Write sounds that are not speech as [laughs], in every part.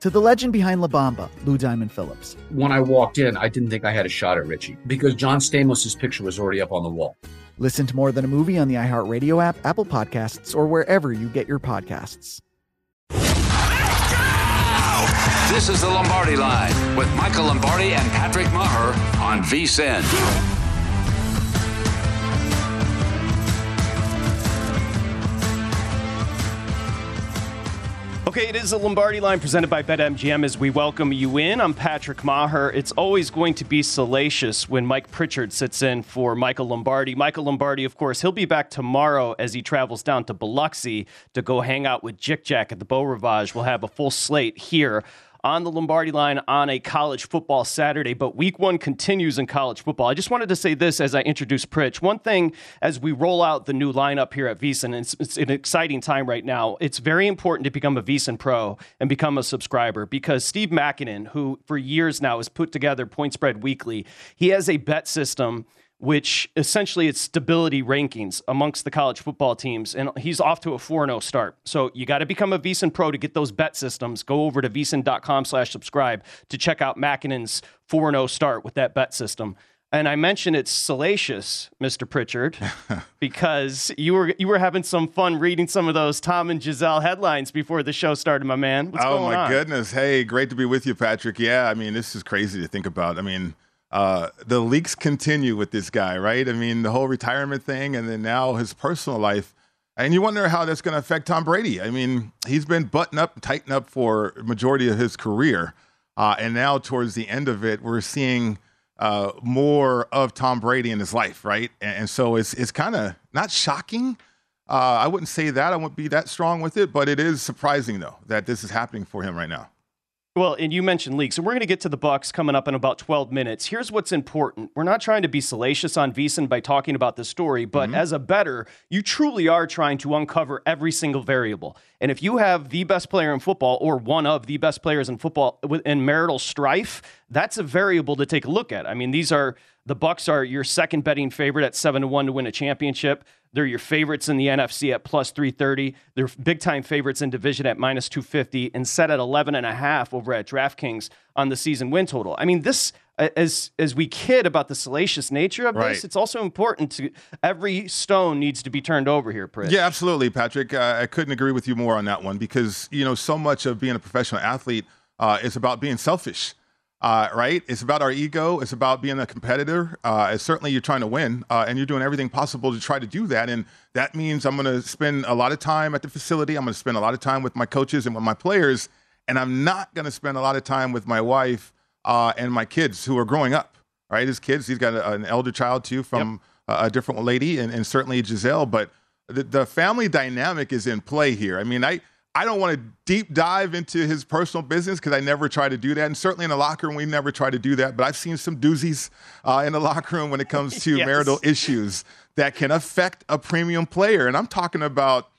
to the legend behind La Bamba, Lou Diamond Phillips. When I walked in, I didn't think I had a shot at Richie because John Stamos' picture was already up on the wall. Listen to More Than a Movie on the iHeartRadio app, Apple Podcasts, or wherever you get your podcasts. This is the Lombardi Line with Michael Lombardi and Patrick Maher on VSIN. Okay, it is a Lombardi line presented by BetMGM as we welcome you in. I'm Patrick Maher. It's always going to be salacious when Mike Pritchard sits in for Michael Lombardi. Michael Lombardi, of course, he'll be back tomorrow as he travels down to Biloxi to go hang out with Jick Jack at the Beau Rivage. We'll have a full slate here on the Lombardi line on a college football Saturday, but week one continues in college football. I just wanted to say this as I introduce Pritch. One thing as we roll out the new lineup here at VSIN, it's, it's an exciting time right now. It's very important to become a VSIN Pro and become a subscriber because Steve Makinen, who for years now has put together Point Spread Weekly, he has a bet system – which essentially it's stability rankings amongst the college football teams. And he's off to a 4 0 start. So you got to become a VSIN Pro to get those bet systems. Go over to VSIN.com slash subscribe to check out Makinen's 4 0 start with that bet system. And I mentioned it's salacious, Mr. Pritchard, [laughs] because you were you were having some fun reading some of those Tom and Gisele headlines before the show started, my man. What's oh my on? goodness! Hey, great to be with you, Patrick. Yeah, I mean, this is crazy to think about. I mean, uh, the leaks continue with this guy, right? I mean, the whole retirement thing, and then now his personal life. And you wonder how that's going to affect Tom Brady. I mean, he's been button up, tighten up for majority of his career, uh, and now towards the end of it, we're seeing uh, more of Tom Brady in his life, right? And, and so it's it's kind of not shocking. Uh, I wouldn't say that. I wouldn't be that strong with it, but it is surprising though that this is happening for him right now. Well, and you mentioned leaks, and we're going to get to the Bucs coming up in about 12 minutes. Here's what's important: we're not trying to be salacious on VSIN by talking about the story, but mm-hmm. as a better, you truly are trying to uncover every single variable. And if you have the best player in football, or one of the best players in football in marital strife, that's a variable to take a look at. I mean, these are the Bucs are your second betting favorite at seven to one to win a championship. They're your favorites in the NFC at plus 330. They're big time favorites in division at minus 250 and set at 11 and a half over at DraftKings on the season win total. I mean, this as as we kid about the salacious nature of right. this, it's also important to every stone needs to be turned over here, Pritch. Yeah, absolutely, Patrick. Uh, I couldn't agree with you more on that one because you know so much of being a professional athlete uh, is about being selfish uh, right? It's about our ego. It's about being a competitor. Uh, certainly, you're trying to win, uh, and you're doing everything possible to try to do that. And that means I'm going to spend a lot of time at the facility. I'm going to spend a lot of time with my coaches and with my players, and I'm not going to spend a lot of time with my wife uh, and my kids who are growing up. right? His kids, he's got a, an elder child too from yep. a, a, different lady, and, and certainly Gisele. But the, the family dynamic is in play here. I mean, I I don't want to deep dive into his personal business because I never try to do that. And certainly in the locker room, we never try to do that. But I've seen some doozies uh, in the [laughs] locker room when it comes to [laughs] yes. marital issues that can affect a premium player. And I'm talking about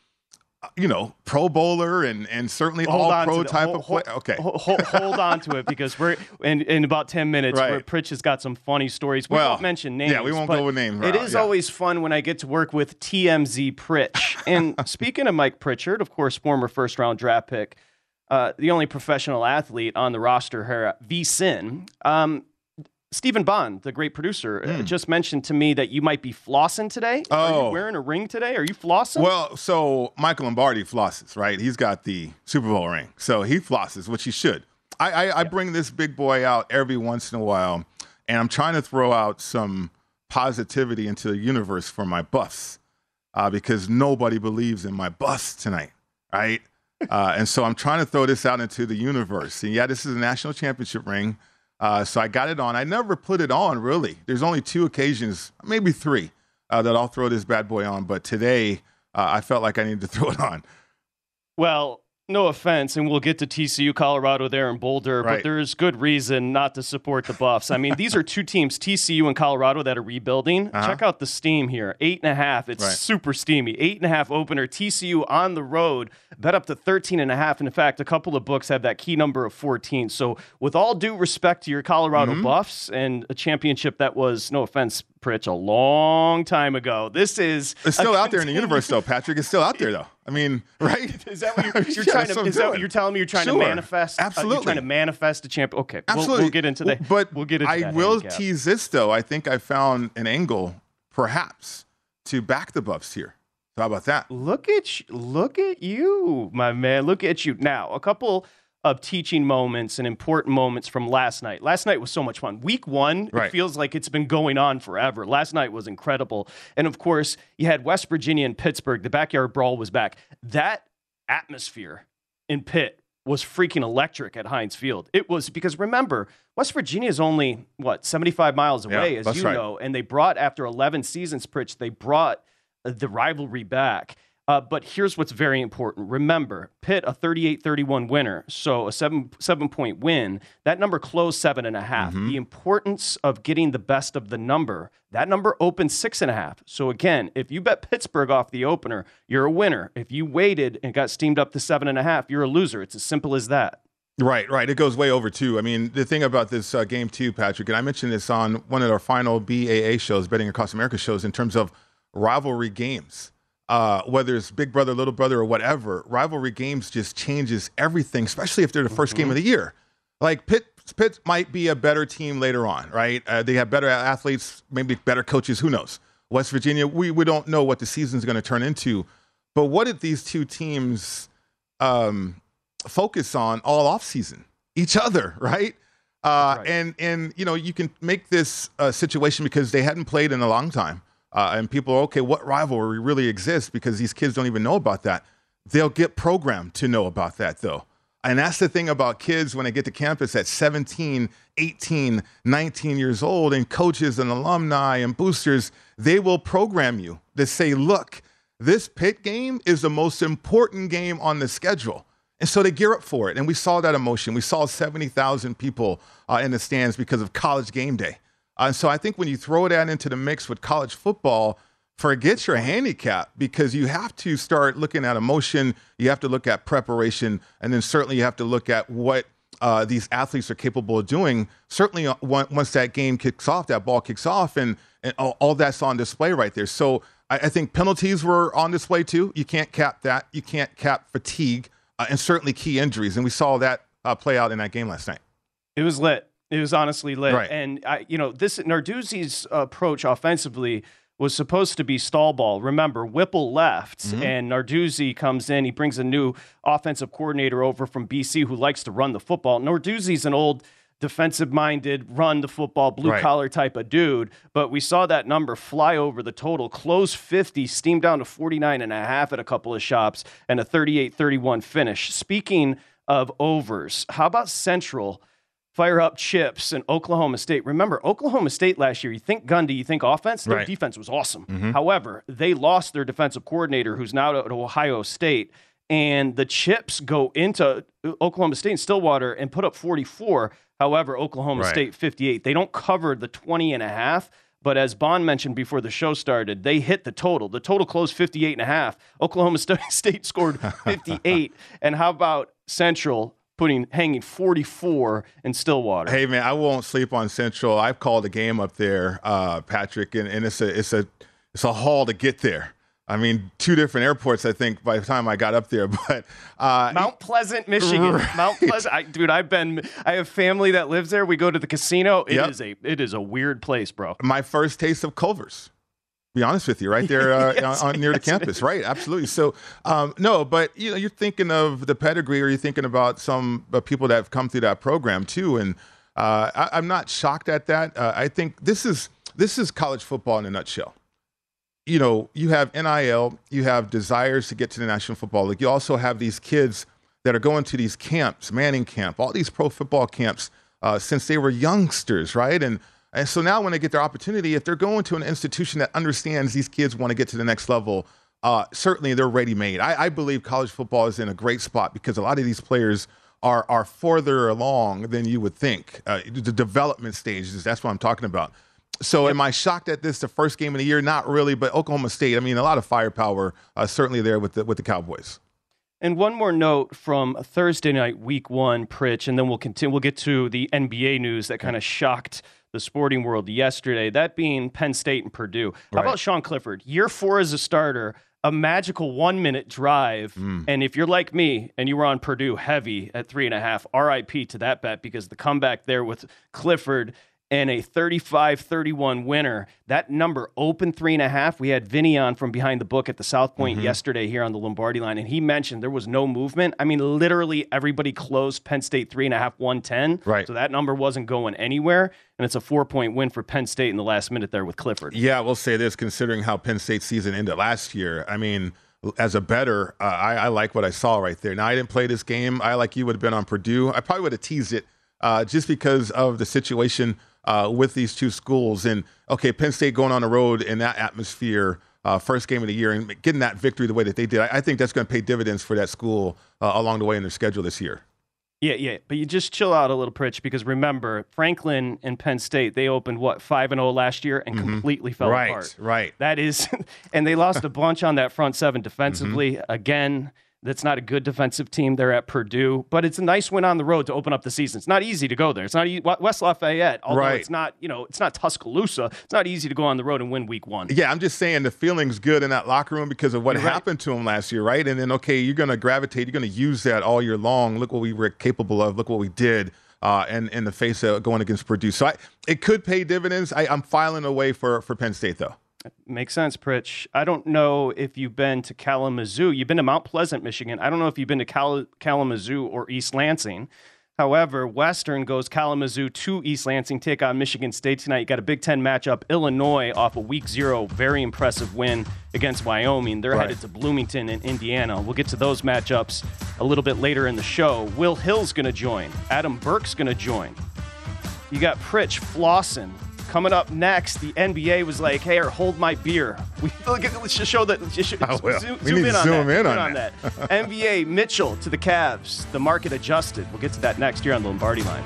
you know, Pro Bowler and and certainly hold all pro type hold, of play. Okay, hold, hold, on to it because we're in in about ten minutes. Right. Where Pritch has got some funny stories. We well, won't mention names. Yeah, we won't go with names. It is yeah. always fun when I get to work with TMZ Pritch. and [laughs] speaking of Mike Pritchard, of course, former first round draft pick. Uh, the only professional athlete on the roster here at VSIN. Um, Stephen Bond, the great producer, mm. just mentioned to me that you might be flossing today. Oh. Are you oh. wearing a ring today? Are you flossing? Well, so Michael Lombardi flosses, right? He's got the Super Bowl ring. So he flosses, which he should. I, I, I bring this big boy out every once in a while, and I'm trying to throw out some positivity into the universe for my buffs uh, because nobody believes in my buffs tonight, right? [laughs] uh, and so I'm trying to throw this out into the universe. And yeah, this is a national championship ring. Uh, so I got it on. I never put it on really. There's only two occasions, maybe three, uh, that I'll throw this bad boy on. But today, uh, I felt like I needed to [laughs] throw it on. Well, no offense, and we'll get to TCU, Colorado there in Boulder, right. but there's good reason not to support the Buffs. I mean, these are two teams, TCU and Colorado, that are rebuilding. Uh-huh. Check out the steam here. Eight and a half. It's right. super steamy. Eight and a half opener. TCU on the road, bet up to 13 and a half. And in fact, a couple of books have that key number of 14. So, with all due respect to your Colorado mm-hmm. Buffs and a championship that was, no offense, Pritch a long time ago. This is it's still out there in the universe, though. Patrick, it's still out there, though. I mean, [laughs] right? [laughs] is that what you're, [laughs] you're yeah, trying to? Is that what you're telling me? You're trying sure. to manifest? Absolutely. Uh, you're trying to manifest a champ. Okay, Absolutely. We'll, we'll get into that. But we'll get into I will handicap. tease this though. I think I found an angle, perhaps, to back the Buffs here. How about that? Look at you, look at you, my man. Look at you. Now, a couple of teaching moments and important moments from last night. Last night was so much fun. Week one, right. it feels like it's been going on forever. Last night was incredible. And of course, you had West Virginia and Pittsburgh. The backyard brawl was back. That atmosphere in Pitt was freaking electric at Heinz Field. It was because remember, West Virginia is only, what, 75 miles away, yeah, as you right. know. And they brought, after 11 seasons, Pritch, they brought the rivalry back. Uh, but here's what's very important. Remember, Pitt, a 38 31 winner, so a seven, seven point win. That number closed seven and a half. Mm-hmm. The importance of getting the best of the number, that number opened six and a half. So again, if you bet Pittsburgh off the opener, you're a winner. If you waited and got steamed up to seven and a half, you're a loser. It's as simple as that. Right, right. It goes way over too. I mean, the thing about this uh, game too, Patrick, and I mentioned this on one of our final BAA shows, Betting Across America shows, in terms of rivalry games uh, whether it's big brother, little brother, or whatever, rivalry games just changes everything, especially if they're the 1st mm-hmm. game of the year. Like Pitt, Pitt might be a better team later on, right? Uh, they have better athletes, maybe better coaches. Who knows? West Virginia, we, we don't know what the season's going to turn into. But what did these two teams um, focus on all off season? Each other, [laughs] right? Uh, right? And and you know you can make this a situation because they hadn't played in a long time uh, and people okay, what rivalry really exists because these kids don't even know about that. They'll get programmed to know about that though. And that's the thing about kids when they get to campus at 17, 18, 19 years old, and coaches and alumni and boosters, they will program you to say, look, this Pitt game is the most important game on the schedule. And so they gear up for it. And we saw that emotion. We saw 70,000 people uh, in the stands because of college game day. And so I think when you throw that into the mix with college football, forget your handicap because you have to start looking at emotion. You have to look at preparation, and then certainly you have to look at what uh, these athletes are capable of doing. Certainly, uh, once that game kicks off, that ball kicks off, and, and all, all that's on display right there. So I, I, think penalties were on display too. You can't cap that. You can't cap fatigue, uh, and certainly key injuries, and we saw that uh, play out in that game last night. It was lit. It was honestly lit. Right. And I, you know, this Narduzzi's approach offensively was supposed to be stall ball. Remember, Whipple left, mm-hmm. and Narduzzi comes in. He brings a new offensive coordinator over from BC who likes to run the football. Narduzzi's an old defensive minded, run the football, blue collar right. type of dude. But we saw that number fly over the total, close 50, steam down to 49 and a half at a couple of shops, and a 38 31 finish. Speaking of overs, how about Central? Fire up chips and Oklahoma State. Remember, Oklahoma State last year, you think Gundy, you think offense, their Right. defense was awesome. Mm-hmm. However, they lost their defensive coordinator who's now at Ohio State. And the chips go into Oklahoma State and Stillwater and put up 44. However, Oklahoma Right. State 58. They don't cover the 20 and a half. But as Bond mentioned before the show started, they hit the total. The total closed 58 and a half. Oklahoma [laughs] State scored [laughs] 58. and how about Central putting hanging 44 in Stillwater? Hey man, I won't sleep on Central. I've called a game up there, uh, Patrick, and, and it's a it's a it's a haul to get there. I mean, two different airports. I think by the time I got up there, [laughs] but uh, Mount Pleasant, Michigan. Mount Pleasant, I, dude. I've been. I have family that lives there. We go to the casino. It is Yep. a. It is a weird place, bro. my first taste of Culver's. Be honest with you, right there uh, [laughs] Yes, on, near the campus, right? Absolutely. So, um, no, but you know, you're thinking of the pedigree, or you're thinking about some uh, people that have come through that program too. And uh, I, I'm not shocked at that. Uh, I think this is this is college football in a nutshell. You know, you have NIL, you have desires to get to the National Football League. You also have these kids that are going to these camps, Manning Camp, all these pro football camps uh, since they were youngsters, right? And and so now when they get their opportunity, if they're going to an institution that understands these kids want to get to the next level, uh, certainly they're ready made. I, I believe college football is in a great spot because a lot of these players are are further along than you would think. Uh, the development stages, that's what I'm talking about. So am I shocked at this the first game of the year? Not really, but Oklahoma State, I mean, a lot of firepower uh, certainly there with the with the Cowboys. And one more note from Thursday night, week one, Pritch, and then we'll continue. We'll get to the NBA news that kind of shocked the sporting world yesterday. That being Penn State and Purdue. How Right. about Sean Clifford? Year four as a starter, a magical one minute drive. Mm. And if you're like me and you were on Purdue heavy at three and a half, RIP to that bet because the comeback there with Clifford and a 35 31 winner. That number opened three and a half. We had Vinny on from behind the book at the South Point Mm-hmm. yesterday here on the Lombardi line, and he mentioned there was no movement. I mean, literally everybody closed Penn State three and a half, 110. Right. So that number wasn't going anywhere. And it's a four point win for Penn State in the last minute there with Clifford. Yeah, I will say this considering how Penn State's season ended last year. I mean, as a better, uh, I, I like what I saw right there. Now, I didn't play this game. I, like you, would have been on Purdue. I probably would have teased it uh, just because of the situation uh, with these two schools. And, okay, Penn State going on the road in that atmosphere. Uh, first game of the year and getting that victory the way that they did, I, I think that's going to pay dividends for that school uh, along the way in their schedule this year. Yeah, yeah, but you just chill out a little, Pritch, because remember Franklin and Penn State they opened what five and zero last year and completely fell Mm-hmm. Right, right. That is, [laughs] and they lost a bunch on that front seven defensively. Mm-hmm. Again, that's not a good defensive team. They're at Purdue, but it's a nice win on the road to open up the season. It's not easy to go there. It's not e- West Lafayette, although Right. it's not you know it's not Tuscaloosa. It's not easy to go on the road and win week one. Yeah, I'm just saying the feeling's good in that locker room because of what You're right. happened to him last year, right? And then, okay, you're going to gravitate, you're going to use that all year long. Look what we were capable of. Look what we did. Uh, and in the face of going against Purdue, so I, it could pay dividends. I, I'm filing away for for Penn State though. Makes sense, Pritch. I don't know if you've been to Kalamazoo. You've been to Mount Pleasant, Michigan. I don't know if you've been to Kal- Kalamazoo or East Lansing. However, Western goes Kalamazoo to East Lansing, take on Michigan State tonight. You got a Big Ten matchup. Illinois off a week zero, very impressive win against Wyoming. They're Right. headed to Bloomington and Indiana. We'll get to those matchups a little bit later in the show. Will Hill's going to join. Adam Burke's going to join. You got Pritch Flossin. Coming up next, the NBA was like, "Hey, or hold my beer." We [laughs] look at, let's just show that. Just show, I will. Zoom, We need in to on zoom that. in Zoom on that. [laughs] NBA Mitchell to the Cavs. The market adjusted. We'll get to that next year on the Lombardi line.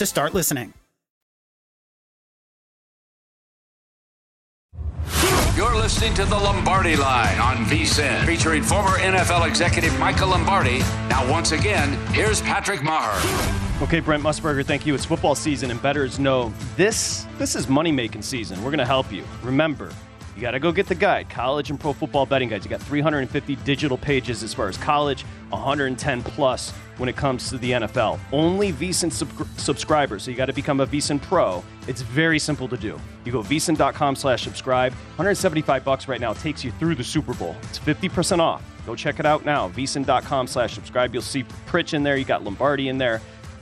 to start listening. You're listening to the Lombardi Line on VSIN, featuring former NFL executive Michael Lombardi. Now, once again, here's Patrick Maher. Okay, Brent Musburger, thank you. It's football season, and bettors know this. This is money making season. We're going to help you. Remember, you got to go get the guide, college and pro football betting guides. You got 350 digital pages as far as college, 110 plus when it comes to the NFL. Only VSIN sub- subscribers, so you got to become a VSIN Pro. It's very simple to do. You go VSIN.com slash subscribe. 175 bucks right now takes you through the Super Bowl. It's 50% off. Go check it out now. VSIN.com slash subscribe. You'll see Pritch in there. You got Lombardi in there.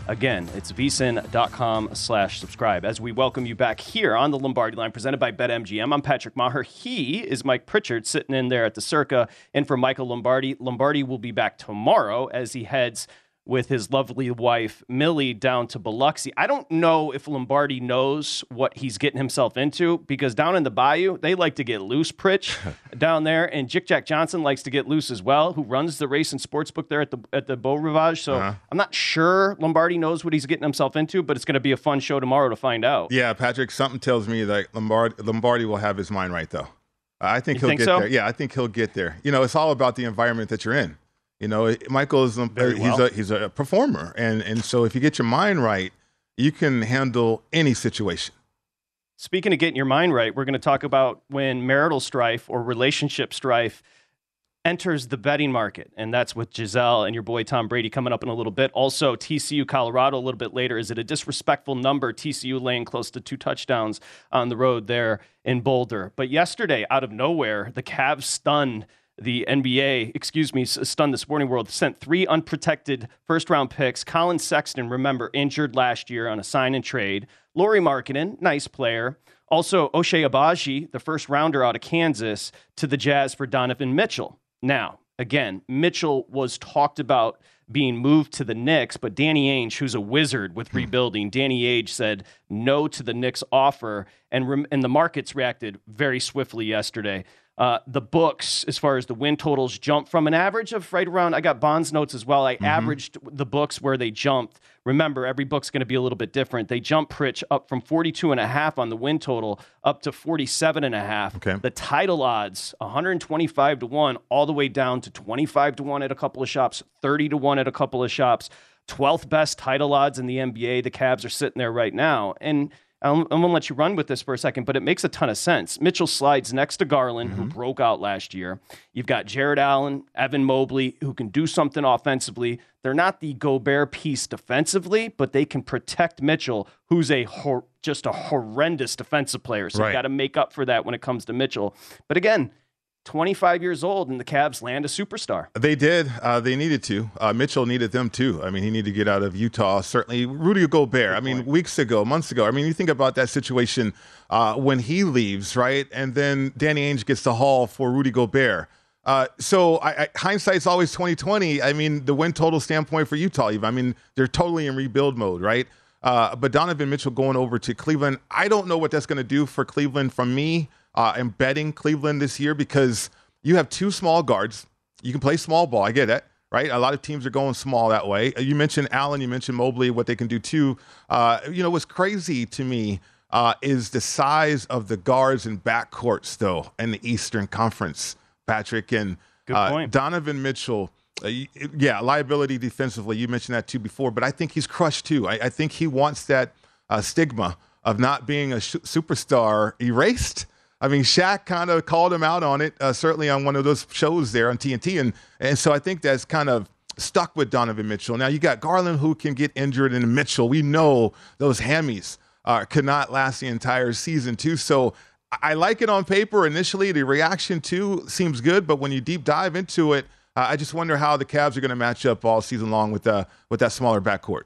Again, it's vsin.com slash subscribe. As we welcome you back here on the Lombardi line presented by BetMGM, I'm Patrick Maher. He is Mike Pritchard sitting in there at the Circa and for Michael Lombardi. Lombardi will be back tomorrow as he heads with his lovely wife Millie down to Biloxi. I don't know if Lombardi knows what he's getting himself into because down in the bayou, they like to get loose, Pritch, [laughs] down there. And Jick Jack Johnson likes to get loose as well, who runs the race and sports book there at the at the Beau Rivage. So Uh-huh. I'm not sure Lombardi knows what he's getting himself into, but it's going to be a fun show tomorrow to find out. Yeah, Patrick, something tells me that Lombardi, Lombardi will have his mind right, though. I think You he'll think get so? there. Yeah, I think he'll get there. You know, it's all about the environment that you're in. You know, Michael is um, Very he's a he's a performer, and and so if you get your mind right, you can handle any situation. Speaking of getting your mind right, we're going to talk about when marital strife or relationship strife enters the betting market. And that's with Gisele and your boy Tom Brady coming up in a little bit. Also, TCU Colorado a little bit later. Is it a disrespectful number? TCU laying close to two touchdowns on the road there in Boulder. But yesterday, out of nowhere, the Cavs stunned the NBA, excuse me, stunned the sporting world, sent three unprotected first round picks. Collin Sexton, remember, injured last year on a sign and trade. Lauri Markkanen, nice player. Also, Ochai Agbaji, the first rounder out of Kansas, to the Jazz for Donovan Mitchell. Now, again, Mitchell was talked about being moved to the Knicks, but Danny Ainge, who's a wizard with hmm. rebuilding, Danny Ainge said no to the Knicks offer, and rem- and the markets reacted very swiftly yesterday. Uh, the books, as far as the win totals, jump from an average of right around. I got Bonds notes as well. I averaged the books where they jumped. Remember, every book's going to be a little bit different. They jump Pritch up from 42 and a half on the win total up to 47 and a half. Okay. The title odds 125 to 1 all the way down to 25 to 1 at a couple of shops, 30 to 1 at a couple of shops. 12th best title odds in the NBA. The Cavs are sitting there right now. And I'm, I'm going to let you run with this for a second, but it makes a ton of sense. Mitchell slides next to Garland, mm-hmm. who broke out last year. You've got Jarrett Allen, Evan Mobley, who can do something offensively. They're not the Gobert piece defensively, but they can protect Mitchell, who's a hor- just a horrendous defensive player. So right. you got to make up for that when it comes to Mitchell. But again, 25 years old, and the Cavs land a superstar. They did. Uh, they needed to. Uh, Mitchell needed them too. I mean, he needed to get out of Utah. Certainly, Rudy Gobert. I mean, weeks ago, months ago. I mean, you think about that situation uh, when he leaves, right? And then Danny Ainge gets the haul for Rudy Gobert. Uh, so I, I, hindsight's always 2020. I mean, the win total standpoint for Utah, even. I mean, they're totally in rebuild mode, right? Uh, but Donovan Mitchell going over to Cleveland, I don't know what that's going to do for Cleveland from me uh, am betting Cleveland this year because you have two small guards. You can play small ball. I get it, right? A lot of teams are going small that way. You mentioned Allen, you mentioned Mobley, what they can do too. Uh, you know, what's crazy to me uh, is the size of the guards and backcourts, though, in the Eastern Conference, Patrick. And uh, Donovan Mitchell. Uh, yeah, liability defensively. You mentioned that too before, but I think he's crushed too. I, I think he wants that uh, stigma of not being a sh- superstar erased. I mean, Shaq kind of called him out on it, uh, certainly on one of those shows there on TNT, and and so I think that's kind of stuck with Donovan Mitchell. Now you got Garland who can get injured, and Mitchell, we know those hammies uh, last the entire season too. So I like it on paper initially. The reaction too seems good, but when you deep dive into it, uh, I just wonder how the Cavs are going to match up all season long with uh, with that smaller backcourt.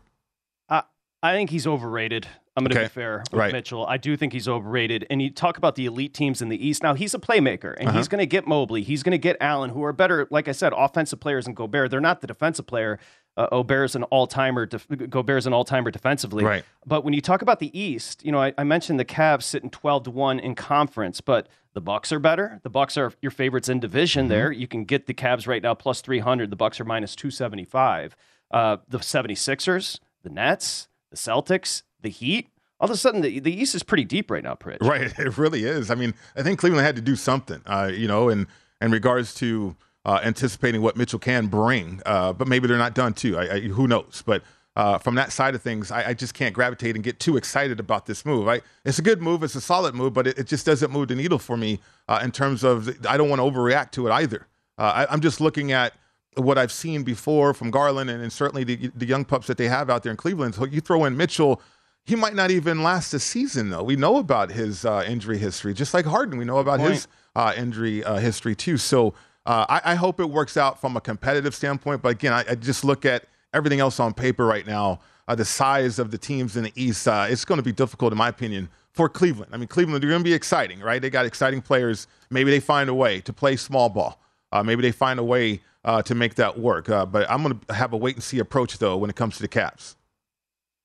I think he's overrated. I'm going to okay. be fair with right. Mitchell. I do think he's overrated. And you talk about the elite teams in the East. Now, he's a playmaker, and uh-huh. he's going to get Mobley. He's going to get Allen, who are better, like I said, offensive players than Gobert. They're not the defensive player. Uh, Gobert's an all-timer. Def- Gobert's an all-timer defensively. Right. But when you talk about the East, you know, I, I mentioned the Cavs sitting 12 to one in conference, but the Bucks are better. The Bucks are your favorites in division. Mm-hmm. There, you can get the Cavs right now plus 300. The Bucks are minus 275. Uh, the 76ers, the Nets, the Celtics, the Heat all of a sudden the, the East is pretty deep right now, Pritch. [laughs] Right, it really is. I mean, I think Cleveland had to do something, uh, you know, in in regards to uh, anticipating what Mitchell can bring, uh, but maybe they're not done too. I, I, who knows? But uh, from that side of things, I, I, just can't gravitate and get too excited about this move. I, it's a good move, it's a solid move, but it, it just doesn't move the needle for me uh, in terms of I don't want to overreact to it either. Uh, I, am just looking at what I've seen before from Garland and, and certainly the, the young pups that they have out there in Cleveland. So you throw in Mitchell he might not even last a season, though. We know about his uh, injury history, just like Harden. We know about his uh, injury uh, history too. So uh, I, I, hope it works out from a competitive standpoint. But again, I, I just look at everything else on paper right now. Uh, the size of the teams in the East, uh, it's going to be difficult, in my opinion, for Cleveland. I mean, Cleveland, they're going to be exciting, right? They got exciting players. Maybe they find a way to play small ball. maybe they find a way to make that work. but I'm going to have a wait and see approach, though, when it comes to the Cavs.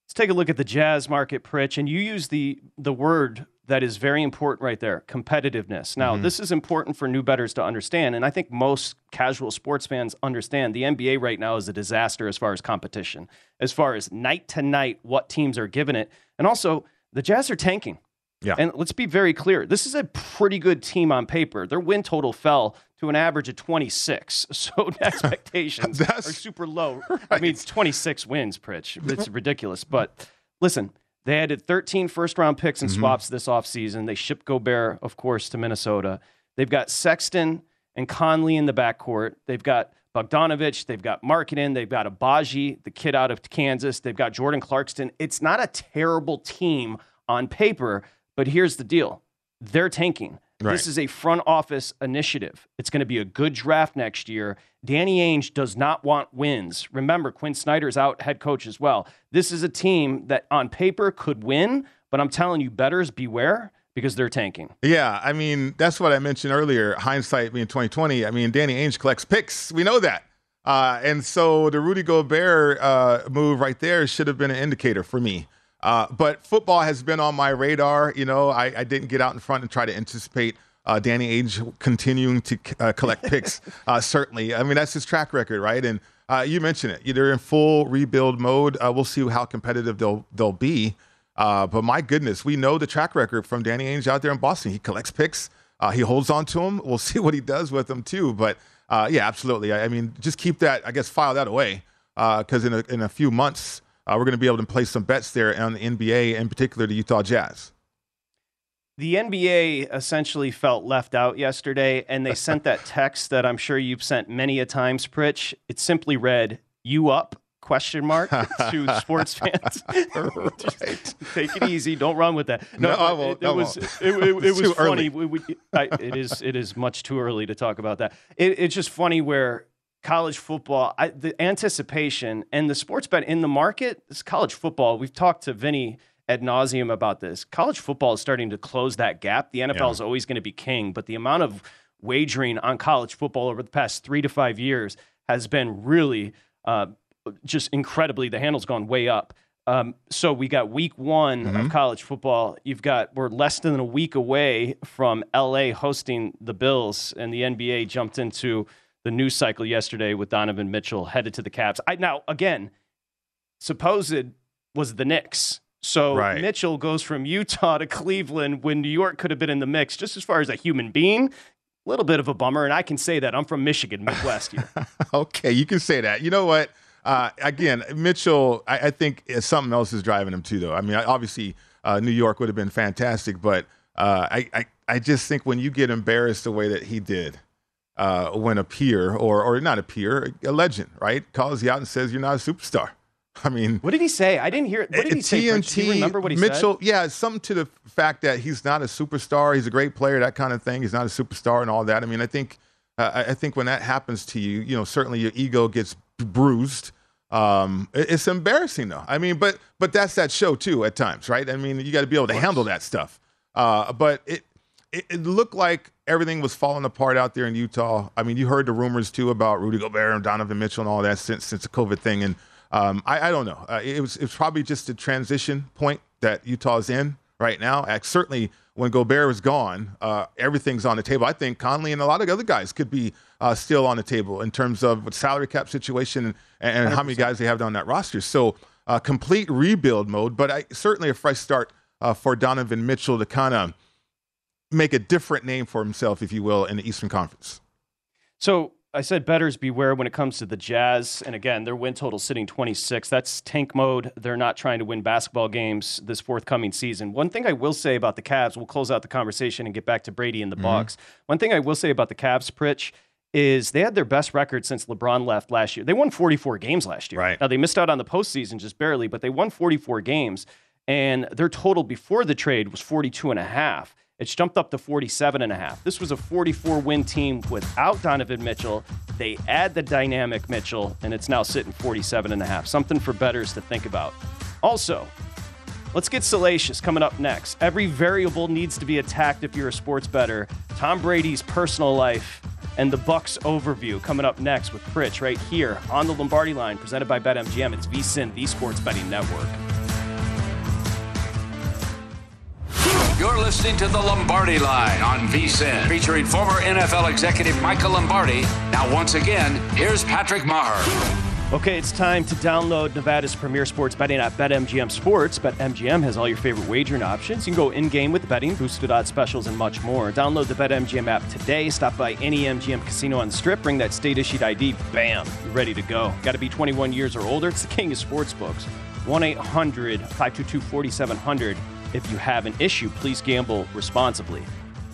Let's take a look at the Jazz market, Pritch, and you use the the word that is very important right there competitiveness. Now, mm-hmm. this is important for new betters to understand, and I think most casual sports fans understand the NBA right now is a disaster as far as competition, as far as night to night, what teams are giving it. And also, the Jazz are tanking. Yeah. And let's be very clear this is a pretty good team on paper. Their win total fell to an average of 26. [laughs] So [laughs] expectations are super low. Right. I mean, it's 26 wins, Pritch. It's ridiculous. But listen, they added 13 first round picks and mm-hmm. swaps this offseason. They shipped Gobert, of course, to Minnesota. They've got Sexton and Conley in the backcourt. They've got Bogdanovich. They've got Markkanen. They've got Agbaji, the kid out of Kansas. They've got Jordan Clarkson. It's not a terrible team on paper, but here's the deal they're tanking. Right. This is a front office initiative. It's going to be a good draft next year. Danny Ainge does not want wins. Remember, Quin Snyder's out head coach as well. This is a team that on paper could win, but I'm telling you, betters beware because they're tanking. Yeah, I mean, that's what I mentioned earlier. Hindsight being 2020. I mean, Danny Ainge collects picks. We know that. Uh, and so the Rudy Gobert uh, move right there should have been an indicator for me uh, but football has been on my radar. You know, I, I didn't get out in front and try to anticipate uh, Danny Ainge continuing to uh, collect picks. [laughs] Uh, certainly, I mean that's his track record, right? And uh, you mentioned it. They're in full rebuild mode. Uh, we'll see how competitive they'll they'll be. but my goodness, we know the track record from Danny Ainge out there in Boston. He collects picks. he holds on to them. We'll [laughs] see what he does with them too. But yeah, absolutely. I, I, mean, just keep that. I guess file that away because in a, in a few months uh, we're going to be able to place some bets there on the NBA, in particular the Utah Jazz. The NBA essentially felt left out yesterday, and they sent that [laughs] text that I'm sure you've sent many a times, Pritch. It simply read, "You up?" question mark to [laughs] sports fans. right. [laughs] Take it easy. Don't run with that. No, I won't. It, it was it, it, it was funny. We, we, I, it is it is much too early to talk about that. It, it's just funny where college football, I, the anticipation and the sports bet in the market is college football. We've talked to Vinny ad nauseum about this. College football is starting to close that gap. The NFL yeah. is always going to be king, but the amount of wagering on college football over the past three to five years has been really uh, just incredibly. The handle's gone way up. Um, so we got week one mm-hmm. of college football. You've got we're less than a week away from LA hosting the Bills, and the NBA jumped into the news cycle yesterday with Donovan Mitchell headed to the Cavs. I now again, supposed was the Knicks. So right. Mitchell goes from Utah to Cleveland when New York could have been in the mix, just as far as a human being. A little bit of a bummer, and I can say that I'm from Michigan, Midwest here. [laughs] okay, you can say that. You know what? Uh, again, Mitchell, I, I, think something else is driving him too, though. I mean, obviously, uh, New York would have been fantastic, but uh, I, I, I just think when you get embarrassed the way that he did, uh, when a peer or or not a peer, a legend, right, calls you out and says you're not a superstar. [laughs] I mean, what did he say? I didn't hear it. What did he TNT, say? Do you remember what he Mitchell, said? yeah, something to the fact that he's not a superstar. He's a great player, that kind of thing. He's not a superstar and all that. I mean, I think, uh, I think when that happens to you, you know, certainly your ego gets bruised. Um, it's embarrassing though. I mean, but but that's that show too at times, right? I mean, you got to be able to handle that stuff. Uh, but it, it, it looked like everything was falling apart out there in Utah. I mean, you heard the rumors too about Rudy Gobert and Donovan Mitchell and all that since since the COVID thing, and um, I, I, don't know. Uh, it was it was probably just a transition point that Utah's in right now. certainly, when Gobert was gone, uh, everything's on the table. I think Conley and a lot of other guys could be uh, still on the table in terms of salary cap situation and, and how many guys they have on that roster. So, uh, complete rebuild mode, but I, certainly a fresh start uh, for Donovan Mitchell to kind of make a different name for himself, if you will, in the Eastern Conference. So I said betters beware when it comes to the Jazz. And again, their win total sitting 26. That's tank mode. They're not trying to win basketball games this forthcoming season. One thing I will say about the Cavs, we'll close out the conversation and get back to Brady and the mm-hmm. Bucs. One thing I will say about the Cavs, Pritch, is they had their best record since LeBron left last year. They won 44 games last year. Right. Now they missed out on the postseason just barely, but they won 44 games. And their total before the trade was 42 and a half. It's jumped up to 47 and a half. This was a 44 win team without Donovan Mitchell. They add the dynamic Mitchell, and it's now sitting 47 and a half. Something for betters to think about. Also, let's get salacious coming up next. Every variable needs to be attacked if you're a sports better. Tom Brady's personal life and the Bucs overview coming up next with Pritch right here on the Lombardi line, presented by BetMGM. It's VSIN, the Sports Betting Network. You're listening to the Lombardi Line on VSIN, featuring former NFL executive Michael Lombardi. Now, once again, here's Patrick Maher. Okay, it's time to download Nevada's premier sports betting app, BetMGM Sports. BetMGM has all your favorite wagering options. You can go in game with betting, boosted odds specials, and much more. Download the BetMGM app today. Stop by any MGM casino on the strip. Bring that state issued ID. Bam, you're ready to go. Got to be 21 years or older. It's the king of sportsbooks. 1 800 522 4700 if you have an issue, please gamble responsibly.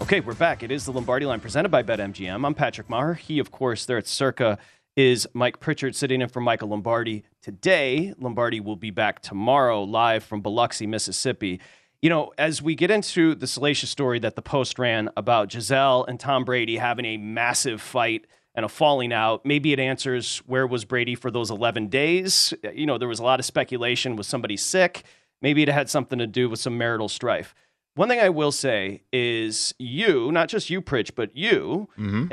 Okay, we're back. It is the Lombardi line presented by BetMGM. I'm Patrick Maher. He, of course, there at Circa is Mike Pritchard sitting in for Michael Lombardi. Today, Lombardi will be back tomorrow live from Biloxi, Mississippi. You know, as we get into the salacious story that the Post ran about Gisele and Tom Brady having a massive fight and a falling out, maybe it answers where was Brady for those 11 days. You know, there was a lot of speculation. Was somebody sick? Maybe it had something to do with some marital strife. One thing I will say is you, not just you, Pritch, but you, mm-hmm.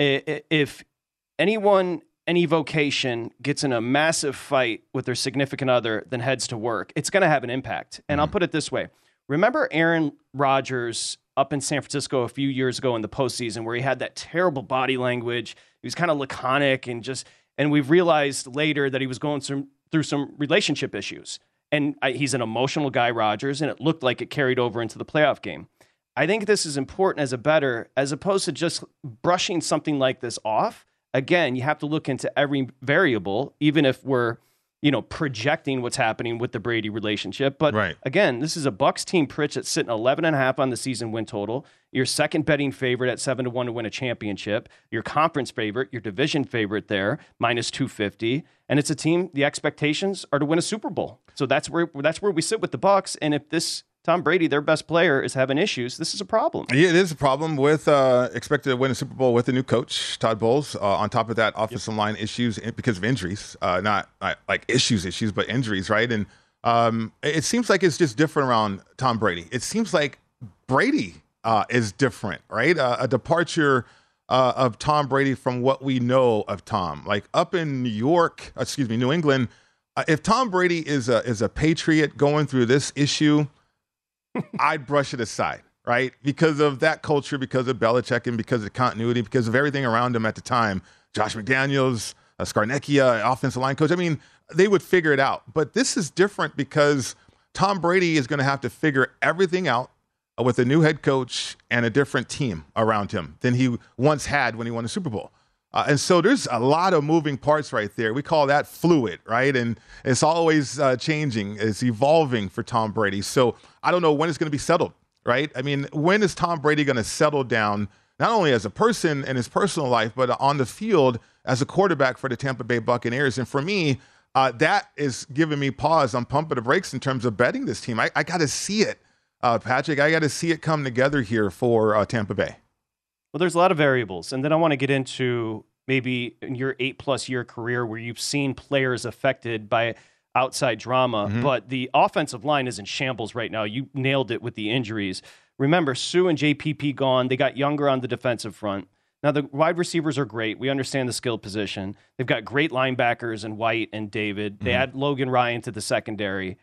if anyone, any vocation gets in a massive fight with their significant other, then heads to work, it's going to have an impact. And mm-hmm. I'll put it this way Remember Aaron Rodgers up in San Francisco a few years ago in the postseason where he had that terrible body language? He was kind of laconic and just, and we've realized later that he was going some, through some relationship issues and I, he's an emotional guy, Rodgers, and it looked like it carried over into the playoff game. I think this is important as a better, as opposed to just brushing something like this off. Again, you have to look into every variable, even if we're you know, projecting what's happening with the Brady relationship. But right. again, this is a Bucs team, Pritch, that's sitting 11 and a half on the season win total. Your second betting favorite at 7 to 1 to win a championship. Your conference favorite, your division favorite there, minus 250. And it's a team, the expectations are to win a Super Bowl. So that's where that's where we sit with the Bucs. And if this Tom Brady, their best player, is having issues. This is a problem. Yeah, it is a problem with uh, expected to win a Super Bowl with a new coach, Todd Bowles. Uh, on top of that, offensive yep. line issues because of injuries, uh, not, not, like issues, issues, but injuries, right? And um, it seems like it's just different around Tom Brady. It seems like Brady uh, is different, right? Uh, a departure. Uh, of Tom Brady from what we know of Tom, like up in New York, excuse me, New England. if Tom Brady is a is a patriot going through this issue, I'd brush it aside, right? Because of that culture, because of Belichick, and because of continuity, because of everything around him at the time. Josh McDaniels, uh, Scarnecchia, offensive line coach. I mean, they would figure it out. But this is different because Tom Brady is going to have to figure everything out with a new head coach and a different team around him than he once had when he won the Super Bowl. Uh, and so there's a lot of moving parts right there. We call that fluid, right? And it's always uh, changing, it's evolving for Tom Brady. So I don't know when it's going to be settled, right? I mean, when is Tom Brady going to settle down, not only as a person in his personal life, but on the field as a quarterback for the Tampa Bay Buccaneers? And for me, uh, that is giving me pause. I'm pumping the brakes in terms of betting this team. I, I got to see it, uh, Patrick. I got to see it come together here for uh, Tampa Bay. Well, there's a lot of variables. And then I want to get into maybe in your eight plus year career where you've seen players affected by outside drama, mm-hmm. but the offensive line is in shambles right now. You nailed it with the injuries. Remember, Suh and JPP gone. They got younger on the defensive front. Now, the wide receivers are great. We understand the skill position. They've got great linebackers and White and David. They mm-hmm. add Logan Ryan to the secondary.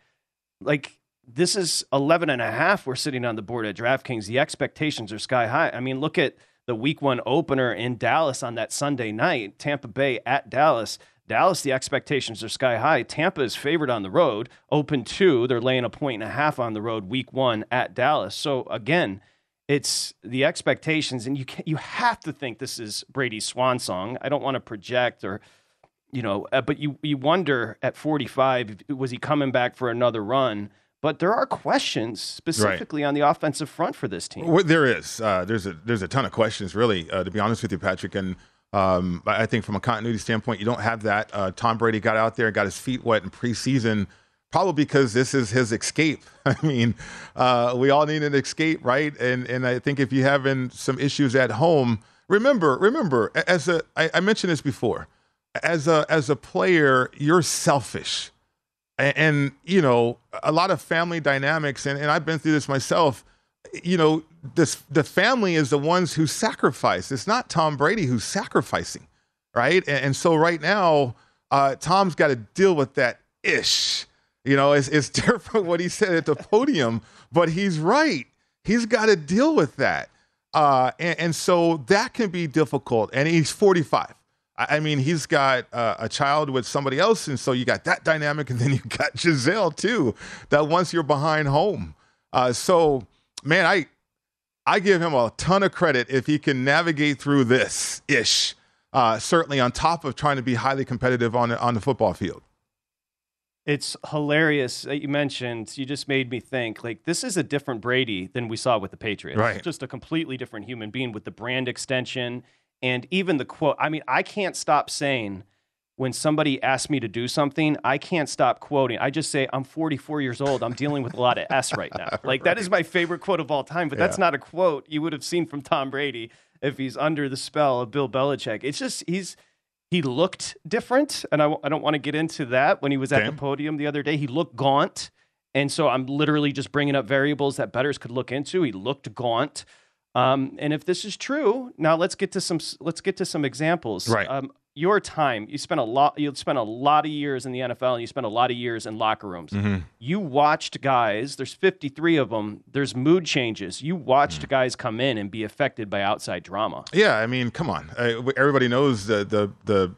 Like, this is 11 and a half we're sitting on the board at DraftKings. The expectations are sky high. I mean, look at the week one opener in Dallas on that Sunday night, Tampa Bay at Dallas. Dallas, the expectations are sky high. Tampa is favored on the road. Open two, they're laying a point and a half on the road week one at Dallas. So again, it's the expectations, and you can, you have to think this is Brady's swan song. I don't want to project or you know, uh, but you you wonder at 45 was he coming back for another run? But there are questions specifically right. on the offensive front for this team. Well, there is. Uh, there's a there's a ton of questions, really, uh, to be honest with you, Patrick. And um, I think from a continuity standpoint, you don't have that. Uh, Tom Brady got out there and got his feet wet in preseason, probably because this is his escape. [laughs] I mean, uh, we all need an escape, right? And and I think if you're having some issues at home, remember, remember, as a I, I mentioned this before, as a as a player, you're selfish and, and, you know a lot of family dynamics and, and i've been through this myself you know this the family is the ones who sacrifice. It's not tom brady who's sacrificing right? And, and so right now uh, tom's got to deal with that ish. You know it's, it's [laughs] different what he said at the podium but he's right. He's got to deal with that. Uh, and, and so that can be difficult and he's 45 I mean, he's got uh, a child with somebody else, and so you got that dynamic, and then you [laughs] got Gisele too. That once you're behind home, uh, so man, I I give him a ton of credit if he can navigate through this ish. Uh, certainly, on top of trying to be highly competitive on on the football field. It's hilarious that you mentioned. You just made me think like this is a different Brady than we saw with the Patriots. Right. Just a completely different human being with the brand extension and even the quote, I mean, I can't stop saying when somebody asks me to do something, I can't stop quoting. I just say, I'm 44 years old. I'm dealing with a lot of S right now. [laughs] Like, right. that is my favorite quote of all time, but yeah. that's not a quote you would have seen from Tom Brady if he's under the spell of Bill Belichick. It's just, he's, he looked different. And I, I don't want to get into that when he was at the podium the other day. He looked gaunt. And so I'm literally just bringing up variables that betters could look into. He looked gaunt. Um, and if this is true, now let's get to some let's get to some examples. Right. Um, your time, you spent a lot. You spent a lot of years in the NFL, and you spent a lot of years in locker rooms. Mm-hmm. You watched guys. There's 53 of them. There's mood changes. You watched mm-hmm. guys come in and be affected by outside drama. Yeah, I mean, come on. Uh, everybody knows the the the.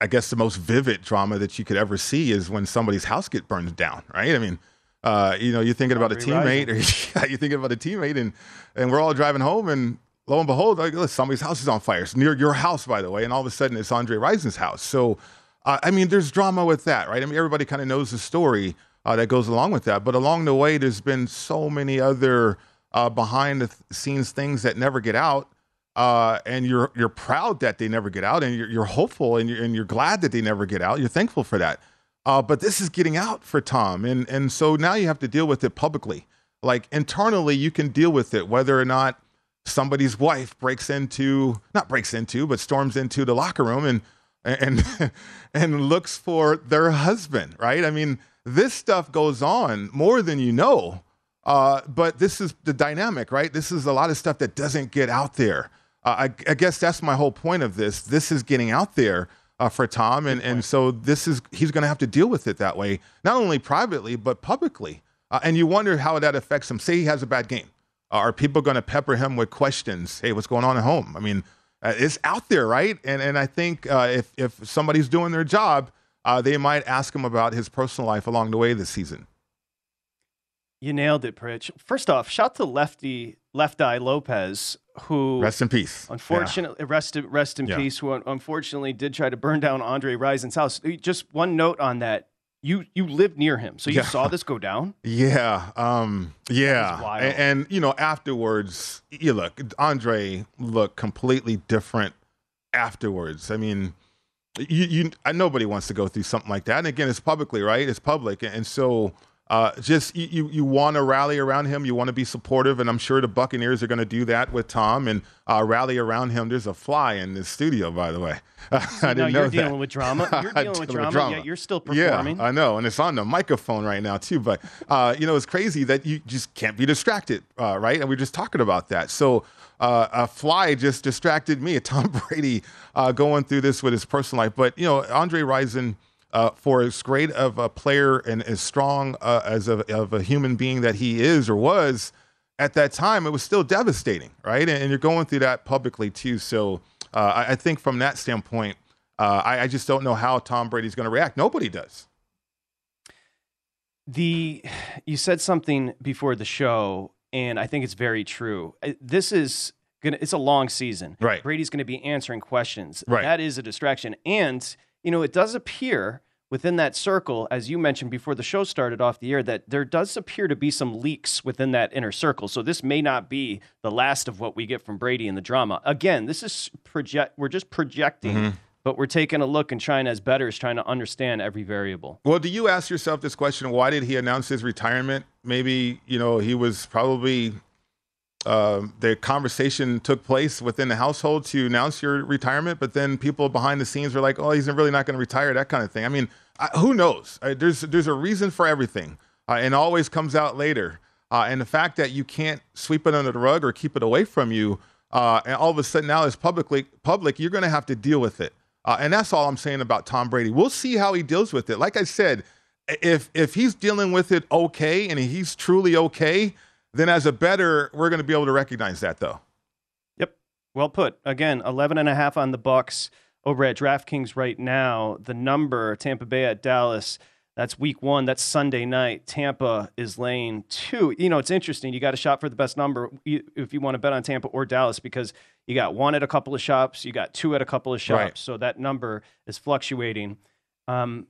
I guess the most vivid drama that you could ever see is when somebody's house get burned down. Right. I mean uh, you know, you're thinking about a teammate, [laughs] or you're thinking about a teammate, and and we're all driving home, and lo and behold, like, look, somebody's house is on fire. It's near your house, by the way, and all of a sudden it's Andre Rison's house. So Uh, I mean, there's drama with that, right? I mean, everybody kind of knows the story uh, that goes along with that. But along the way, there's been so many other uh, behind the scenes things that never get out. Uh, and you're you're proud that they never get out, and you're, you're hopeful, and you're, and you're glad that they never get out. You're thankful for that. Uh, but this is getting out for Tom, and and so now you have to deal with it publicly. Like internally, you can deal with it, whether or not somebody's wife breaks into not breaks into, but storms into the locker room and and [laughs] and looks for their husband, right? I mean, this stuff goes on more than you know. Uh, but this is the dynamic, right? This is a lot of stuff that doesn't get out there. Uh, I, I, guess that's my whole point of this. This is getting out there uh, for Tom, and, and so this is he's going to have to deal with it that way, not only privately but publicly. Uh, and you wonder how that affects him. Say he has a bad game, uh, are people going to pepper him with questions? Hey, what's going on at home? I mean, uh, it's out there, right? And and I think if if somebody's doing their job, they might ask him about his personal life along the way this season. You nailed it, Pritch. First off, shout to Lefty Left Eye Lopez, who rest in peace. Unfortunately, yeah. rest rest in yeah. peace. Who unfortunately did try to burn down Andre Rison's house. Just one note on that. You you lived near him, so you yeah. saw this go down. [laughs] Yeah, um, yeah, and, and, you know afterwards, you look Andre looked completely different afterwards. I mean, you you nobody wants to go through something like that. And again, it's publicly right. It's public, and so uh, just you, you, want to rally around him. You want to be supportive, and I'm sure the Buccaneers are going to do that with Tom and uh, rally around him. There's a fly in the studio, by the way. [laughs] I didn't know you're dealing with drama. [laughs] You're dealing with drama, with drama, yet you're still performing. Yeah, I know, and it's on the microphone right now too. But uh, you know, it's crazy that you just can't be distracted, uh, right? And we are just talking about that. So. Uh, a fly just distracted me. Tom [laughs] Brady uh, going through this with his personal life, but you know, Andre Rison, uh, for as great of a player and as strong uh, as a, of a human being that he is or was at that time, it was still devastating, right? And, and you're going through that publicly too. So uh, I, I, think from that standpoint, uh, I, I, just don't know how Tom Brady's going to react. Nobody does. The you said something before the show, and I think it's very true. Uh, this is gonna it's a long season. Right. Brady's going to be answering questions. Right. That is a distraction, and you know, it does appear within that circle, as you mentioned before the show started off the air, that there does appear to be some leaks within that inner circle. So this may not be the last of what we get from Brady in the drama. Again, this is project. We're just projecting. Mm-hmm. But we're taking a look and trying as bettors, trying to understand every variable. Well, do you ask yourself this question? Why did he announce his retirement? Maybe you know he was probably uh, the conversation took place within the household to announce your retirement, but then people behind the scenes were like, "Oh, he's really not going to retire," that kind of thing. I mean, I, who knows? Uh, there's there's a reason for everything, uh, and always comes out later. Uh, and the fact that you can't sweep it under the rug or keep it away from you, uh, and all of a sudden now it's publicly public, you're going to have to deal with it. and that's all I'm saying about Tom Brady. We'll see how he deals with it. Like I said, if if he's dealing with it okay and he's truly okay then as a better, we're going to be able to recognize that though. Yep. Well put. Again, 11 and a half on the Bucs over at DraftKings right now. The number Tampa Bay at Dallas. That's week one. That's Sunday night. Tampa is laying two. You know, it's interesting. You got to shop for the best number if you want to bet on Tampa or Dallas because you got one at a couple of shops, you got two at a couple of shops. Right. So that number is fluctuating. Um,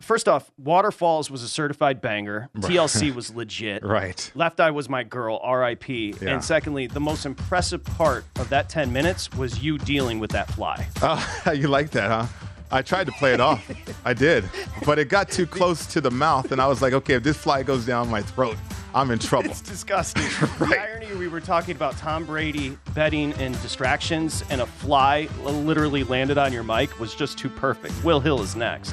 First off, Waterfalls was a certified banger. TLC [laughs] was legit. right. Left Eye was my girl, RIP. Yeah. And secondly, the most impressive part of that 10 minutes was you dealing with that fly. Oh, [laughs] you like that, huh? I tried to play it off. I did. But it got too close to the mouth, and I was like, okay, if this fly goes down my throat, I'm in trouble. It's disgusting. [laughs] right. The irony we were talking about Tom Brady betting and distractions, and a fly literally landed on your mic was just too perfect. Will Hill is next.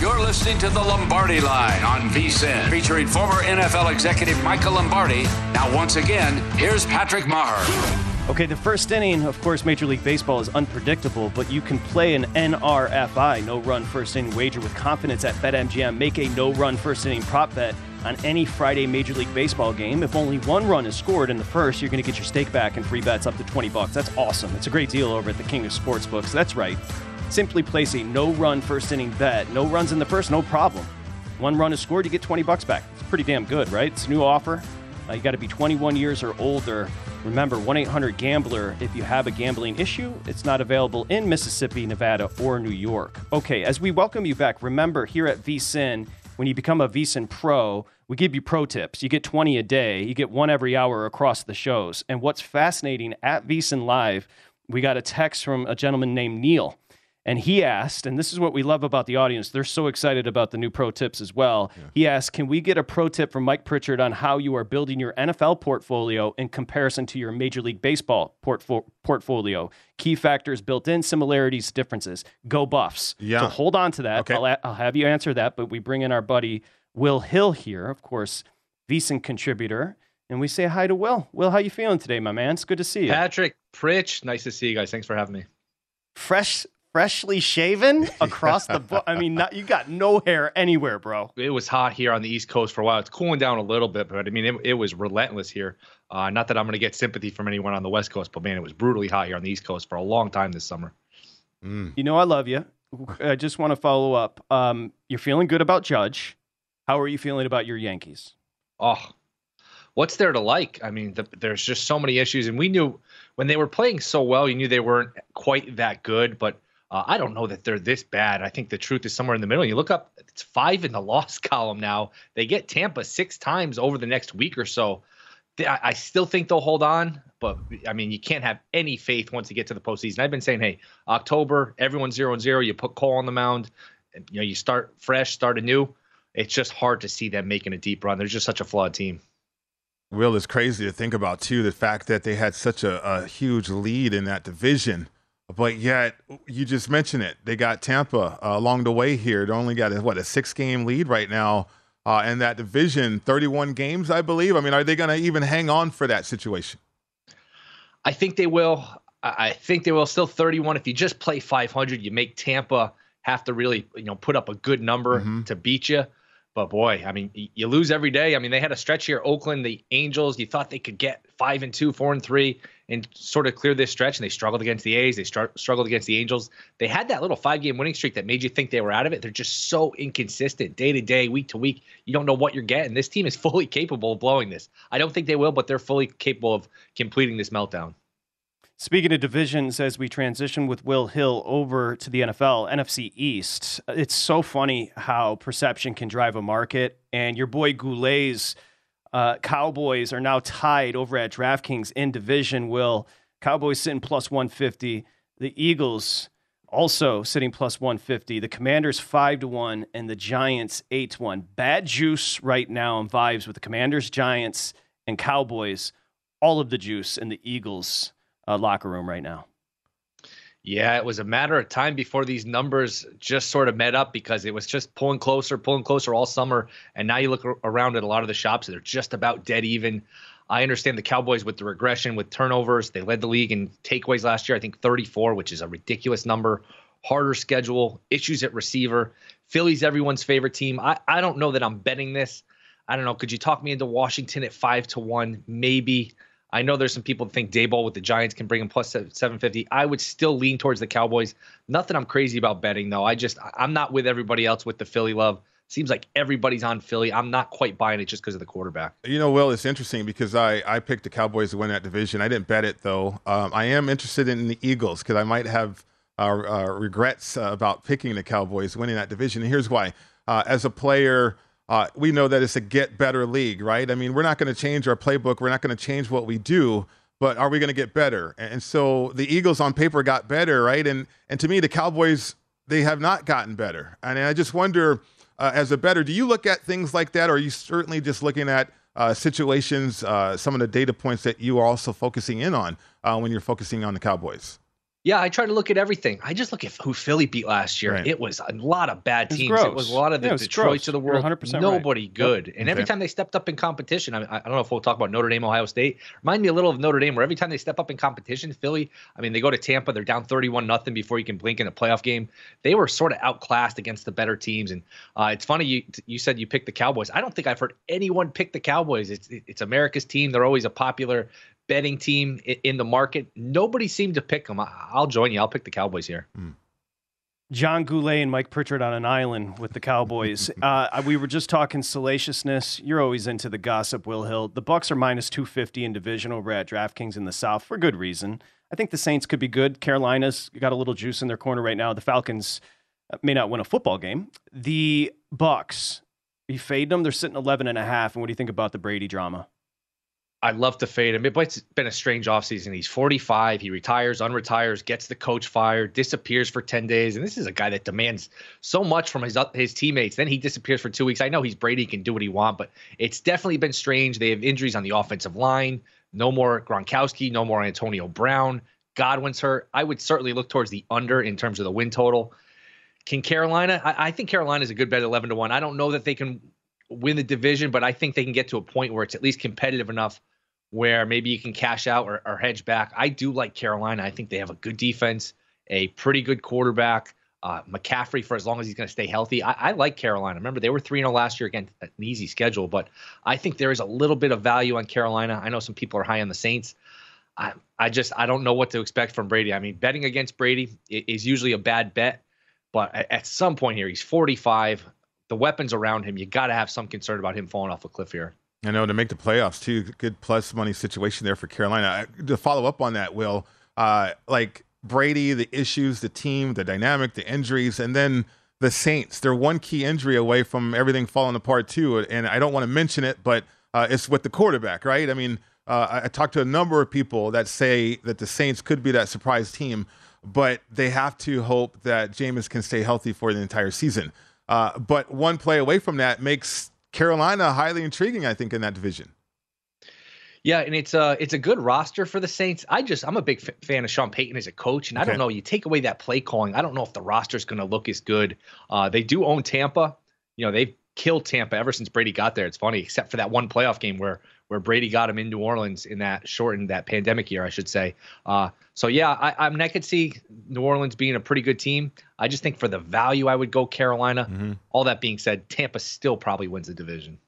You're listening to the Lombardi Line on VSIN, featuring former NFL executive Michael Lombardi. Now, once again, here's Patrick Meagher. Okay, the first inning, of course, Major League Baseball is unpredictable, but you can play an NRFI, no run first inning wager, with confidence at BetMGM. Make a no run first inning prop bet on any Friday Major League Baseball game. If only one run is scored in the first, you're going to get your stake back and free bets up to 20 bucks. That's awesome. It's a great deal over at the King of Sportsbooks. That's right. Simply place a no run first inning bet. No runs in the first, no problem. One run is scored, you get 20 bucks back. It's pretty damn good, right? It's a new offer. Uh, you got to be 21 years or older. Remember, 1 800 Gambler, if you have a gambling issue, it's not available in Mississippi, Nevada, or New York. Okay, as we welcome you back, remember here at VSIN, when you become a VSIN Pro, we give you pro tips. You get 20 a day, you get one every hour across the shows. And what's fascinating at VSIN Live, we got a text from a gentleman named Neil. And he asked, and this is what we love about the audience, they're so excited about the new pro tips as well. Yeah. He asked, Can we get a pro tip from Mike Pritchard on how you are building your NFL portfolio in comparison to your Major League Baseball portfo- portfolio? Key factors, built in similarities, differences. Go Buffs. Yeah. So hold on to that. Okay. I'll, a- I'll have you answer that, but we bring in our buddy Will Hill here, of course, VSIN contributor. And we say hi to Will. Will, how you feeling today, my man? It's good to see you. Patrick, Pritch, nice to see you guys. Thanks for having me. Fresh freshly shaven [laughs] across the book. I mean, not, you got no hair anywhere, bro. It was hot here on the East Coast for a while. It's cooling down a little bit, but I mean, it, it was relentless here. Uh, not that I'm going to get sympathy from anyone on the West Coast, but man, it was brutally hot here on the East Coast for a long time this summer. Mm. You know, I love you. I just want to follow up. Um, you're feeling good about Judge. How are you feeling about your Yankees? Oh, what's there to like? I mean, the, there's just so many issues, and we knew when they were playing so well, you knew they weren't quite that good, but uh, I don't know that they're this bad. I think the truth is somewhere in the middle. You look up, it's five in the [laughs] loss column now. They get Tampa six times over the next week or so. I, I still think they'll hold on, but I mean, you can't have any faith once you get to the postseason. I've been saying, hey, October, everyone's zero and zero. You put Cole on the mound, and, you know, you start fresh, start anew. It's just hard to see them making a deep run. They're just such a flawed team. Will is crazy to think about too. The fact that they had such a, a huge lead in that division, but yet you just mentioned it. They got Tampa uh, along the way here. They only got a, what a six game lead right now uh, in that division. Thirty one games, I believe. I mean, are they going to even hang on for that situation? I think they will. I think they will. Still 31. If you just play 500, you make Tampa have to really, you know, put up a good number mm-hmm. to beat you. But boy, I mean, you lose every day. I mean, they had a stretch here. Oakland, the Angels, you thought they could get five and two, four and three, and sort of clear this stretch. And they struggled against the A's. They str- struggled against the Angels. They had that little five game winning streak that made you think they were out of it. They're just so inconsistent day to day, week to week. You don't know what you're getting. This team is [laughs] fully capable of blowing this. I don't think they will, but they're fully capable of completing this meltdown. Speaking of divisions, as we transition with Will Hill over to the NFL, NFC East, it's so funny how perception can drive a market. And your boy Goulet's uh, Cowboys are now tied over at DraftKings in division. Will Cowboys sitting plus 150, the Eagles also sitting plus 150, the Commanders 5 to 1, and the Giants 8 to 1. Bad juice right now in vibes with the Commanders, Giants, and Cowboys. All of the juice and the Eagles uh, locker room right now. Yeah, it was a matter of time before these numbers just sort of met up because it was just pulling closer, pulling closer all summer. And now you look around at a lot of the shops, they're just about dead even. I understand the Cowboys with the regression, with turnovers. They led the league in takeaways last year, I think 34, which is a ridiculous number. Harder schedule, issues at receiver. Philly's everyone's favorite team. I, I don't know that I'm betting this. I don't know. Could you talk me into Washington at five to one? Maybe. I know there's some people that think Daboll with the Giants can bring him plus 750. I would still lean towards the Cowboys. Nothing I'm crazy about betting though. I just I'm not with everybody else with the Philly love. Seems like everybody's on Philly. I'm not quite buying it just because of the quarterback. You know, Will, it's interesting because I, I picked the Cowboys to win that division. I didn't bet it though. Um, I am interested in the Eagles because I might have uh, uh, regrets uh, about picking the Cowboys winning that division. And here's why: uh, as a player uh, we know that it's a get better league, right? I mean, we're not going to change our playbook. We're not going to change what we do, but are we going to get better? And so the Eagles on paper got better, right? And and to me, the Cowboys they have not gotten better. And I just wonder, uh, as a better, do you look at things like that, or are you certainly just looking at uh, situations, uh, some of the data points that you are also focusing in on uh, when you're focusing on the Cowboys? Yeah, I try to look at everything. I just look at who Philly beat last year. Right. It was a lot of bad teams. It was, it was a lot of the yeah, Detroits of the world. 100 Nobody right. good. Yep. And every time they stepped up in competition, I, mean, I don't know if we'll talk about Notre Dame, Ohio State. Remind me a little of Notre Dame, where every time they step up in competition, Philly. I mean, they go to Tampa, they're down thirty-one nothing before you can blink in a playoff game. They were sort of outclassed against the better teams. And uh, it's funny you you said you picked the Cowboys. I don't think I've heard anyone pick the Cowboys. It's it's America's team. They're always a popular betting team in the market. Nobody seemed to pick them. I'll join you. I'll pick the Cowboys here. Mm. John Goulet and Mike Pritchard on an island with the Cowboys. [laughs] uh, we were just talking salaciousness. You're always into the gossip, Will Hill. The Bucs are minus 250 in division over at DraftKings in the South for good reason. I think the Saints could be good. Carolina's got a little juice in their corner right now. The Falcons uh, may not win a football game. The Bucs, you fade them. They're sitting 11 and a half. And what do you think about the Brady drama? I love to fade him. It's been a strange offseason. He's 45. He retires, unretires, gets the coach fired, disappears for 10 days. And this is a guy that demands so much from his his teammates. Then he disappears for two weeks. I know he's Brady, can do what he wants, but it's definitely been strange. They have injuries on the offensive line. No more Gronkowski, no more Antonio Brown. Godwin's hurt. I would certainly look towards the under in terms of the win total. Can Carolina? I, I think Carolina is a good bet, 11 to 1. I don't know that they can win the division, but I think they can get to a point where it's at least competitive enough where maybe you can cash out or, or, hedge back. I do like Carolina. I think they have a good defense, a pretty good quarterback. Uh, McCaffrey for as long as he's going to stay healthy. I, I, like Carolina. Remember they were three 0 last year against an easy schedule, but I think there is a little bit of value on Carolina. I know some people are high on the Saints. I, I just I don't know what to expect from Brady. I mean, betting against Brady is usually a bad bet, but at some point here, he's 45. The weapons around him, you got to have some concern about him falling off a cliff here. I know to make the playoffs too. Good plus money situation there for Carolina. To follow up on that, Will, uh, like Brady, the issues, the team, the dynamic, the injuries, and then the Saints. They're one key injury away from everything falling apart too. And I don't want to mention it, but uh, it's with the quarterback, right? I mean, uh, I, I talked to a number of people that say that the Saints could be that surprise team, but they have to hope that Jameis can stay healthy for the entire season. Uh, but one play away from that makes Carolina highly intriguing, I think, in that division. Yeah, and it's a it's a good roster for the Saints. I just I'm a big f- fan of Sean Payton as a coach, and I don't know. You take away that play calling, I don't know if the roster is going to look as good. Uh, they do own Tampa. You know they've killed Tampa ever since Brady got there. It's funny, except for that one playoff game where where Brady got him in New Orleans in that shortened that pandemic year, I should say. Uh, so yeah, I, I mean I could see New Orleans being a pretty good team. I just think for the value, I would go Carolina. Mm-hmm. All that being said, Tampa still probably wins the division.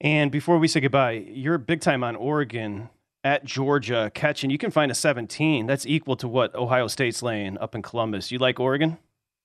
And before we say goodbye, you're big time on Oregon at Georgia catching. You can find a 17. That's equal to what Ohio State's laying up in Columbus. You like Oregon?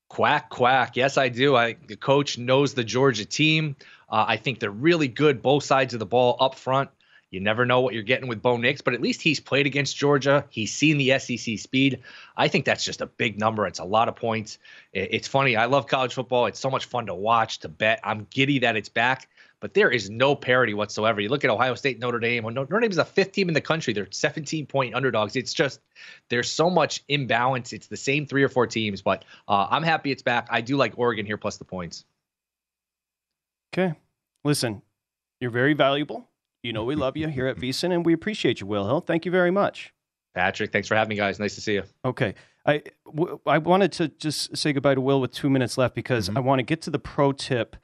Quack, quack. Yes, I do. I, the coach knows the Georgia team. Uh, I think they're really good, both sides of the ball up front. You never know what you're getting with Bo Nix, but at least he's played against Georgia. He's seen the SEC speed. I think that's just a big number. It's a lot of points. It's funny. I love college football. It's so much fun to watch, to bet. I'm giddy that it's back, but there is no parity whatsoever. You look at Ohio State, Notre Dame. Notre Dame is the fifth team in the country. They're 17 point underdogs. It's just there's so much imbalance. It's the same three or four teams, but uh, I'm happy it's back. I do like Oregon here plus the points. Okay. Listen, you're very valuable. You know we love you here at VSIN, and we appreciate you, Will Hill. Thank you very much. Patrick, thanks for having me, guys. Nice to see you. Okay. I, w- I wanted to just say goodbye to Will with two minutes left because I want to get to the pro tip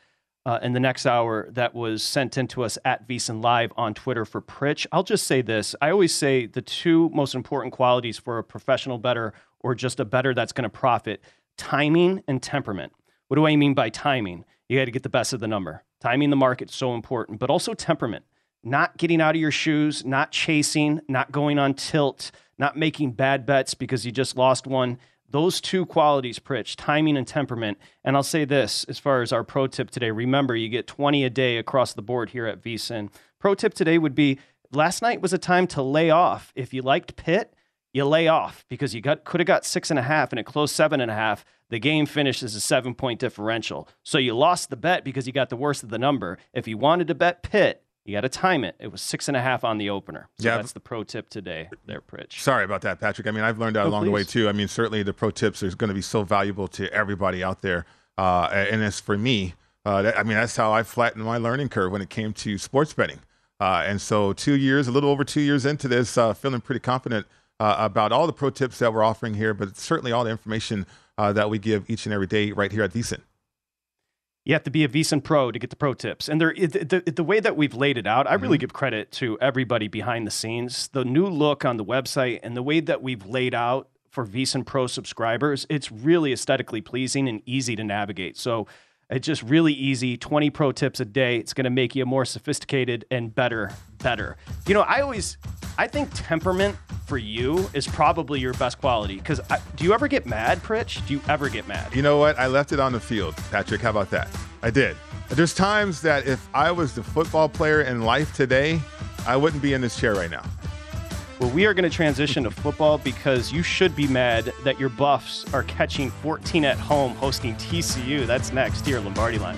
uh, in the next hour that was sent in to us at VSIN Live on Twitter for Pritch. I'll just say this. I always say the two most important qualities for a professional better or just a better that's going to profit timing and temperament. What do I mean by timing? You got to get the best of the number. Timing the market's so important, but also temperament. Not getting out of your shoes, not chasing, not going on tilt, not making bad bets because you just lost one. Those two qualities, Pritch, timing and temperament. And I'll say this as far as our pro tip today. Remember, you get 20 a day across the board here at VSIN. Pro tip today would be last night was a time to lay off. If you liked Pitt, you lay off because you got could have got six and a half and it closed seven and a half. The game finished as a seven point differential. So you lost the bet because you got the worst of the number. If you wanted to bet Pitt, you got to time it. It was six and a half on the opener. So Yeah. that's the pro tip today, there, Pritch. Sorry about that, Patrick. I mean, I've learned that Oh, along the way too. I mean, certainly the pro tips are going to be so valuable to everybody out there. Uh, and as for me, uh, that, I mean, that's how I flattened my learning curve when it came to sports betting. Uh, and so, two years, a little over two years into this, uh, feeling pretty confident uh, about all the pro tips that we're offering here, but certainly all the information uh, that we give each and every day right here at VSIN. You have to be a VSIN pro to get the pro tips. And there, the, the, the way that we've laid it out, I really mm-hmm. give credit to everybody behind the scenes. The new look on the website and the way that we've laid out for VSIN Pro subscribers, it's really aesthetically pleasing and easy to navigate. So it's just really easy. 20 pro tips a day. It's going to make you more sophisticated and better, better. You know, I always, I think temperament for you is probably your best quality. Because do you ever get mad, Pritch? Do you ever get mad? You know what? I left it on the field, Patrick. How about that? I did. There's times that if I was the football player in life today, I wouldn't be in this chair right now. Well, we are going to transition to football because you should be mad that your Buffs are catching 14 at home hosting TCU. That's next here, Lombardi Line.